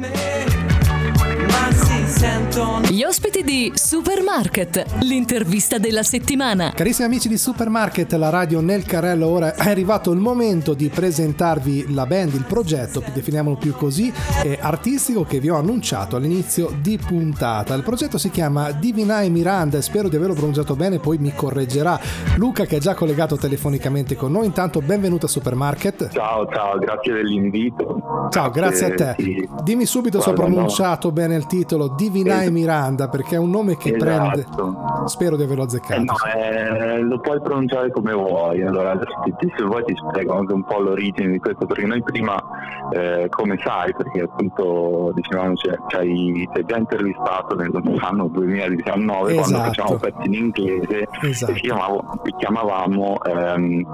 Gli di Supermarket, l'intervista della settimana. Carissimi amici di Supermarket, la radio nel carrello, ora è arrivato il momento di presentarvi la band, il progetto, definiamolo più così, artistico che vi ho annunciato all'inizio di puntata. Il progetto si chiama Divinae Miranda e spero di averlo pronunciato bene, poi mi correggerà Luca che è già collegato telefonicamente con noi. Intanto benvenuto a Supermarket. Ciao, ciao, grazie dell'invito. Ciao, grazie, grazie a te. Sì. Dimmi subito se ho pronunciato no. bene il titolo Divinae eh, Miranda perché è un nome che esatto. prende. Spero di averlo azzeccato. Eh no, eh, lo puoi pronunciare come vuoi. Allora, se vuoi ti spiego anche un po' l'origine di questo, perché noi prima, eh, come sai, perché appunto dicevamo ci hai già intervistato nell'anno 2019 esatto. quando facevamo pezzi in inglese esatto. e chiamavo, chiamavamo ehm,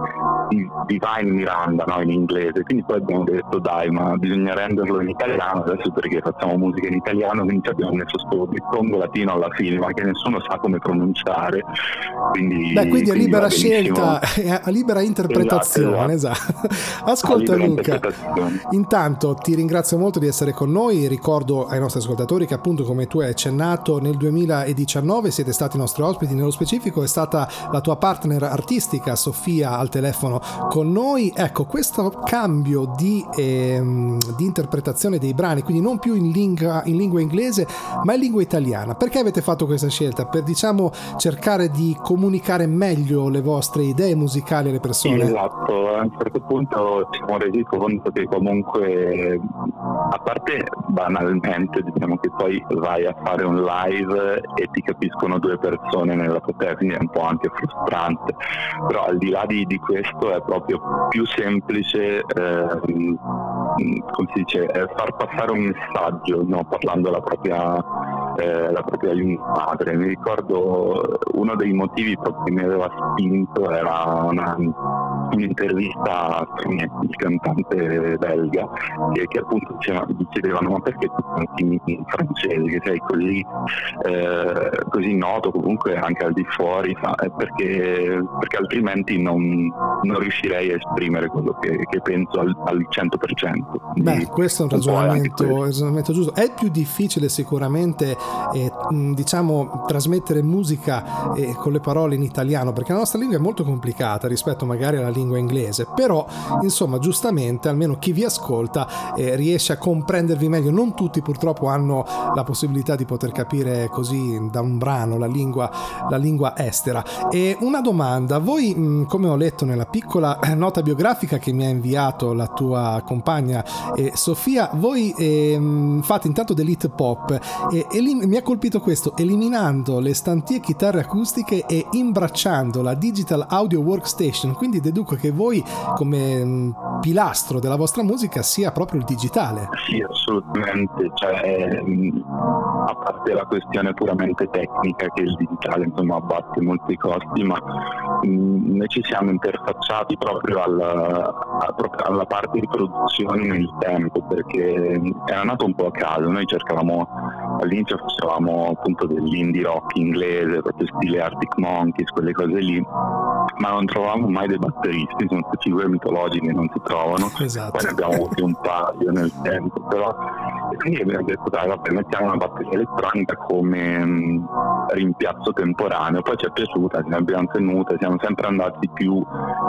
Divine Miranda no, in inglese, quindi poi abbiamo detto dai ma bisogna renderlo in italiano adesso perché facciamo musica in italiano, quindi abbiamo messo questo dittongo latino alla fine, ma che nessuno sa come pronunciare. Quindi, Beh, quindi a libera scelta, a libera interpretazione, esatto. esatto. Ascolta Luca, intanto ti ringrazio molto di essere con noi, ricordo ai nostri ascoltatori che appunto come tu hai accennato nel 2019 siete stati nostri ospiti, nello specifico è stata la tua partner artistica Sofia al telefono con noi. Ecco, questo cambio di, ehm, di interpretazione dei brani, quindi non più in lingua, in lingua inglese, ma in lingua italiana. Perché avete fatto questa scelta? Per diciamo cercare di comunicare meglio le vostre idee musicali alle persone? Esatto, a un certo punto ci siamo resi conto che comunque a parte banalmente diciamo che poi vai a fare un live e ti capiscono due persone nella platea, quindi è un po' anche frustrante, però al di là di, di questo è proprio più semplice eh, come si dice, far passare un messaggio no? parlando la propria eh, la propria lingua madre. Mi ricordo uno dei motivi che mi aveva spinto era una, un'intervista il cantante belga, che, che appunto diceva, gli chiedevano ma perché tu canti in francese, che sei così, eh, così noto comunque anche al di fuori, eh, perché, perché, altrimenti non, non, riuscirei a esprimere quello che, che penso al, al 100%. Beh, questo è un ragionamento, un ragionamento giusto. È più difficile sicuramente eh, diciamo trasmettere musica eh, con le parole in italiano perché la nostra lingua è molto complicata rispetto magari alla lingua inglese. Però insomma giustamente almeno chi vi ascolta eh, riesce a comprendervi meglio. Non tutti purtroppo hanno la possibilità di poter capire così da un brano la lingua, la lingua estera. E una domanda. Voi mh, come ho letto nella piccola nota biografica che mi ha inviato la tua compagna eh, Sofia. Voi ehm, fate intanto dell'hit pop e, e lì mi ha colpito questo, eliminando le stantie chitarre acustiche e imbracciando la Digital Audio Workstation, quindi deduco che voi come mm, pilastro della vostra musica sia proprio il digitale. Sì, assolutamente, cioè, mm, a parte la questione puramente tecnica che il digitale insomma abbatte molti costi, ma mh, mm, noi ci siamo interfacciati proprio alla, alla parte di produzione nel tempo, perché era nato un po' a caso, noi cercavamo all'inizio facevamo appunto dell'indie rock inglese, proprio stile Arctic Monkeys, quelle cose lì, ma non trovavamo mai dei batteristi, sono queste figure mitologiche che non si trovano, esatto. poi ne abbiamo avuti un paio nel tempo, però e quindi abbiamo detto dai vabbè mettiamo una batteria elettronica come mh, rimpiazzo temporaneo, poi ci è piaciuta, ce l'abbiamo tenuta, siamo sempre andati più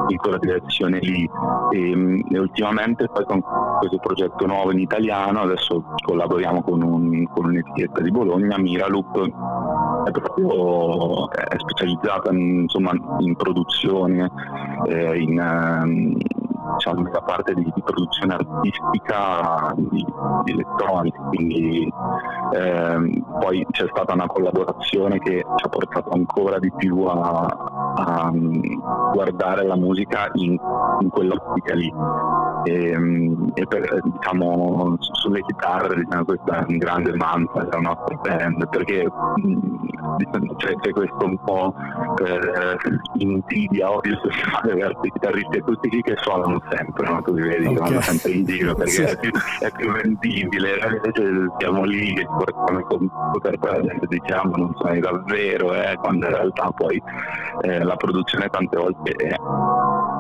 in quella direzione lì. E, mh, e ultimamente poi con questo progetto nuovo in italiano, adesso collaboriamo con, un, con un'etichetta di Bologna, Miralup, è proprio è specializzata in, insomma, in produzione, eh, in, ehm, diciamo, nella parte di, di produzione artistica di, di elettronica, quindi ehm, poi c'è stata una collaborazione che ci ha portato ancora di più a, a guardare la musica in, in quell'ottica lì. E, ehm, e per, diciamo, sulle chitarre diciamo, questa è un grande mantra della nostra band perché diciamo, c'è, c'è, questo un po' eh, insidia odio sociale verso i chitarristi acustici che suonano sempre, no? tu li vedi okay. vanno sempre in giro perché sì. è, più, è, più, vendibile, invece siamo lì che computer per gente diciamo non suoni davvero, eh, quando in realtà poi eh, la produzione tante volte è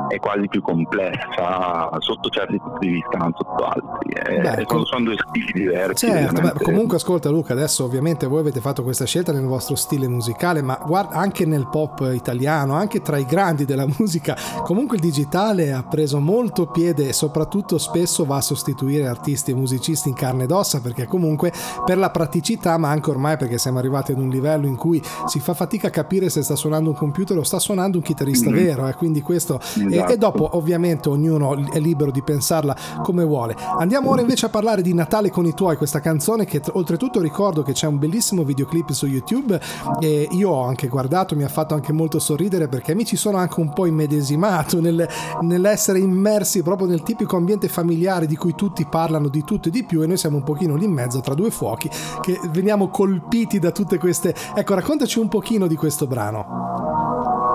è quasi più complessa sotto certi punti di vista, non sotto altri. Eh, beh, sono, sono, due stili diversi. Certo, beh, comunque ascolta Luca, adesso ovviamente voi avete fatto questa scelta nel vostro stile musicale, ma guarda anche nel pop italiano, anche tra i grandi della musica, comunque il digitale ha preso molto piede e soprattutto spesso va a sostituire artisti e musicisti in carne ed ossa perché comunque per la praticità, ma anche ormai perché siamo arrivati ad un livello in cui si fa fatica a capire se sta suonando un computer o sta suonando un chitarrista mm-hmm. vero, eh, quindi questo esatto. e, dopo ovviamente ognuno è libero di pensarla come vuole. Andiamo ora invece a parlare di Natale con i tuoi, questa canzone che oltretutto ricordo che c'è un bellissimo videoclip su YouTube e io ho anche guardato, mi ha fatto anche molto sorridere perché mi ci sono anche un po' immedesimato nel, nell'essere immersi proprio nel tipico ambiente familiare di cui tutti parlano di tutto e di più e noi siamo un pochino lì in mezzo tra due fuochi che veniamo colpiti da tutte queste... Ecco, raccontaci un pochino di questo brano.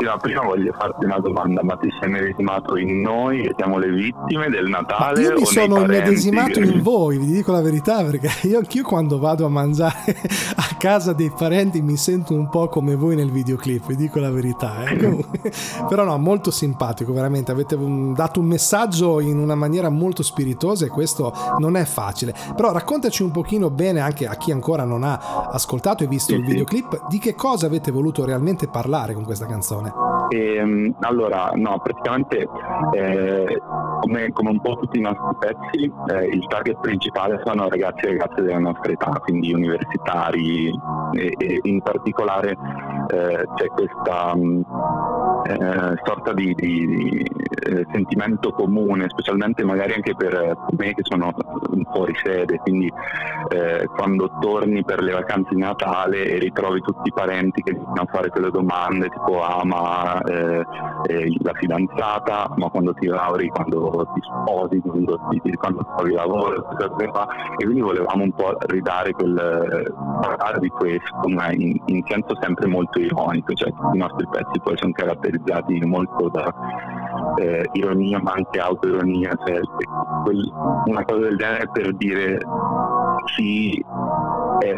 Prima, prima voglio farti una domanda, ma ti sei medesimato in noi che siamo le vittime del Natale? Ma io mi sono medesimato in voi, vi dico la verità, perché io anch'io quando vado a mangiare a casa dei parenti mi sento un po' come voi nel videoclip, vi dico la verità. Eh? Però no, molto simpatico, veramente, avete dato un messaggio in una maniera molto spiritosa e questo non è facile. Però raccontaci un pochino bene anche a chi ancora non ha ascoltato e visto sì, il videoclip, di che cosa avete voluto realmente parlare con questa canzone. E, ehm, allora, no, praticamente eh, come, come, un po' tutti i nostri pezzi, eh, il target principale sono ragazzi e ragazze della nostra età, quindi universitari e, e in particolare eh, c'è questa mh, eh, sorta di, di, di eh, sentimento comune, specialmente magari anche per me che sono fuori sede, quindi eh, quando torni per le vacanze di Natale e ritrovi tutti i parenti che iniziano a fare quelle domande tipo ama eh, eh, la fidanzata, ma quando ti lauri, quando ti sposi, quando, ti, quando trovi lavoro, e quindi volevamo un po' ridare quel parlare di questo, ma in, in senso sempre molto ironico, cioè i nostri pezzi poi sono caratterizzati molto da eh, ironia ma anche autoironia, cioè quel, una cosa del genere per dire sì, eh,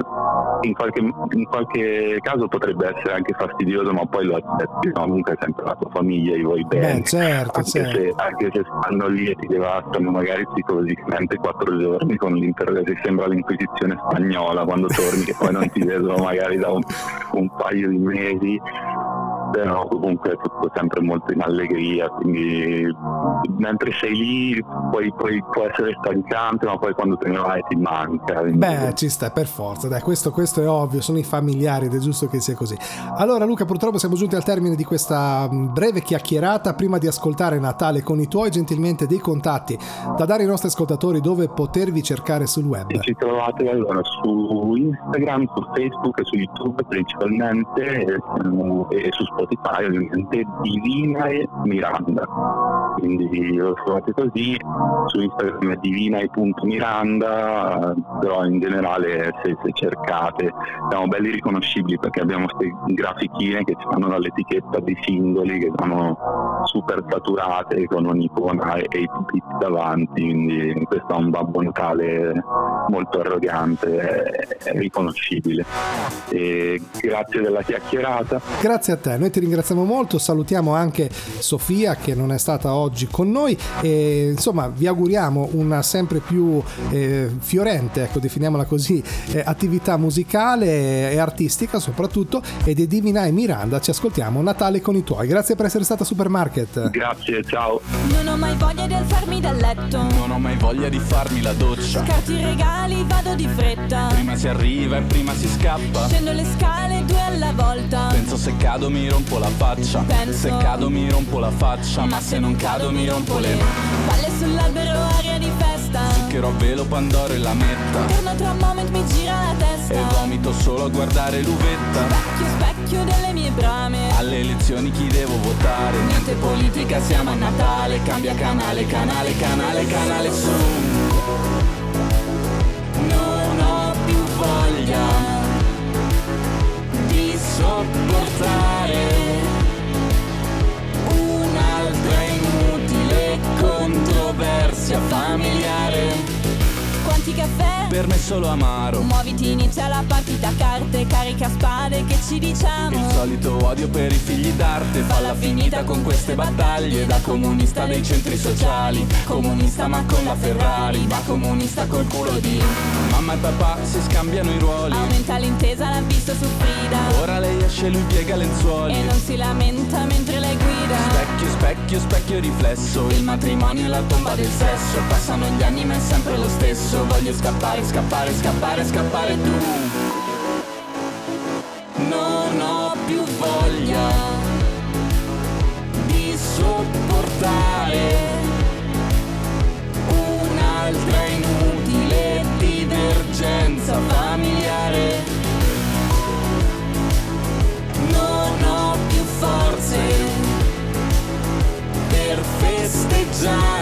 in, qualche, in, qualche, caso potrebbe essere anche fastidioso, ma poi lo accetti, no? comunque è sempre la tua famiglia, i vuoi bene. Beh, certo, anche, certo. Se, anche, Se, stanno lì e ti devastano magari psicologicamente quattro giorni con l'intervento, sembra l'inquisizione spagnola quando torni che poi non ti vedono magari da un, un paio di mesi però comunque è tutto sempre molto in allegria, quindi mentre sei lì poi, poi può essere stancante, ma poi quando te ne vai ti manca. Quindi... Beh, ci sta per forza, dai, questo, questo, è ovvio, sono i familiari ed è giusto che sia così. Allora Luca, purtroppo siamo giunti al termine di questa breve chiacchierata, prima di ascoltare Natale con i tuoi gentilmente dei contatti da dare ai nostri ascoltatori dove potervi cercare sul web. E ci trovate allora su Instagram, su Facebook su YouTube principalmente e, e su Spotify Spotify ovviamente Divina e Miranda. Quindi lo trovate così su Instagram è divina.miranda però in generale se, se, cercate siamo belli riconoscibili perché abbiamo queste grafichine che ci fanno dall'etichetta dei singoli che sono super saturate con un'icona e, e i pupiti davanti quindi questo è un Babbo Natale molto arrogante è, è riconoscibile e grazie della chiacchierata grazie a te noi ti ringraziamo molto, salutiamo anche Sofia che non è stata oggi con noi e insomma vi auguriamo una sempre più eh, fiorente, ecco definiamola così, eh, attività musicale e artistica soprattutto e di Divina e Miranda ci ascoltiamo Natale con i tuoi. Grazie per essere stata Supermarket. Grazie, ciao. Non ho mai voglia di alzarmi dal letto. Non ho mai voglia di farmi la doccia. Scarti i regali, vado di fretta. Prima si arriva e prima si scappa. Scendo le scale due alla volta. Penso se cado mi rompo la faccia. Penso. Se cado mi rompo la faccia Ma se non cado mi rompo le Palle sull'albero, aria di festa. Zucchero a velo, Pandoro e la metta. Torno tra un moment, mi gira la testa. E vomito solo a guardare l'uvetta. Specchio, specchio delle mie brame. Alle elezioni chi devo votare? Niente politica, siamo a Natale. Cambia canale, canale, canale, canale su solo amaro. Muoviti inizia la partita a carte Carica spade che ci diciamo? Il solito odio per i figli d'arte Falla finita con queste battaglie Da comunista dei centri sociali. Comunista ma con la Ferrari Ma comunista col culo di Mamma e papà si scambiano i ruoli. Aumenta l'intesa, l'ha visto su Frida. Ora lei esce, lui piega lenzuoli. E non si lamenta mentre lei guida. Specchio, specchio, specchio riflesso. Il matrimonio e la tomba del sesso. Passano gli anni ma è sempre lo stesso. Voglio scappare, scappare, scappare, scappare tu. Non ho più voglia Di sopportare Un'altra inutile divergenza familiare. Non ho più forze per festeggiare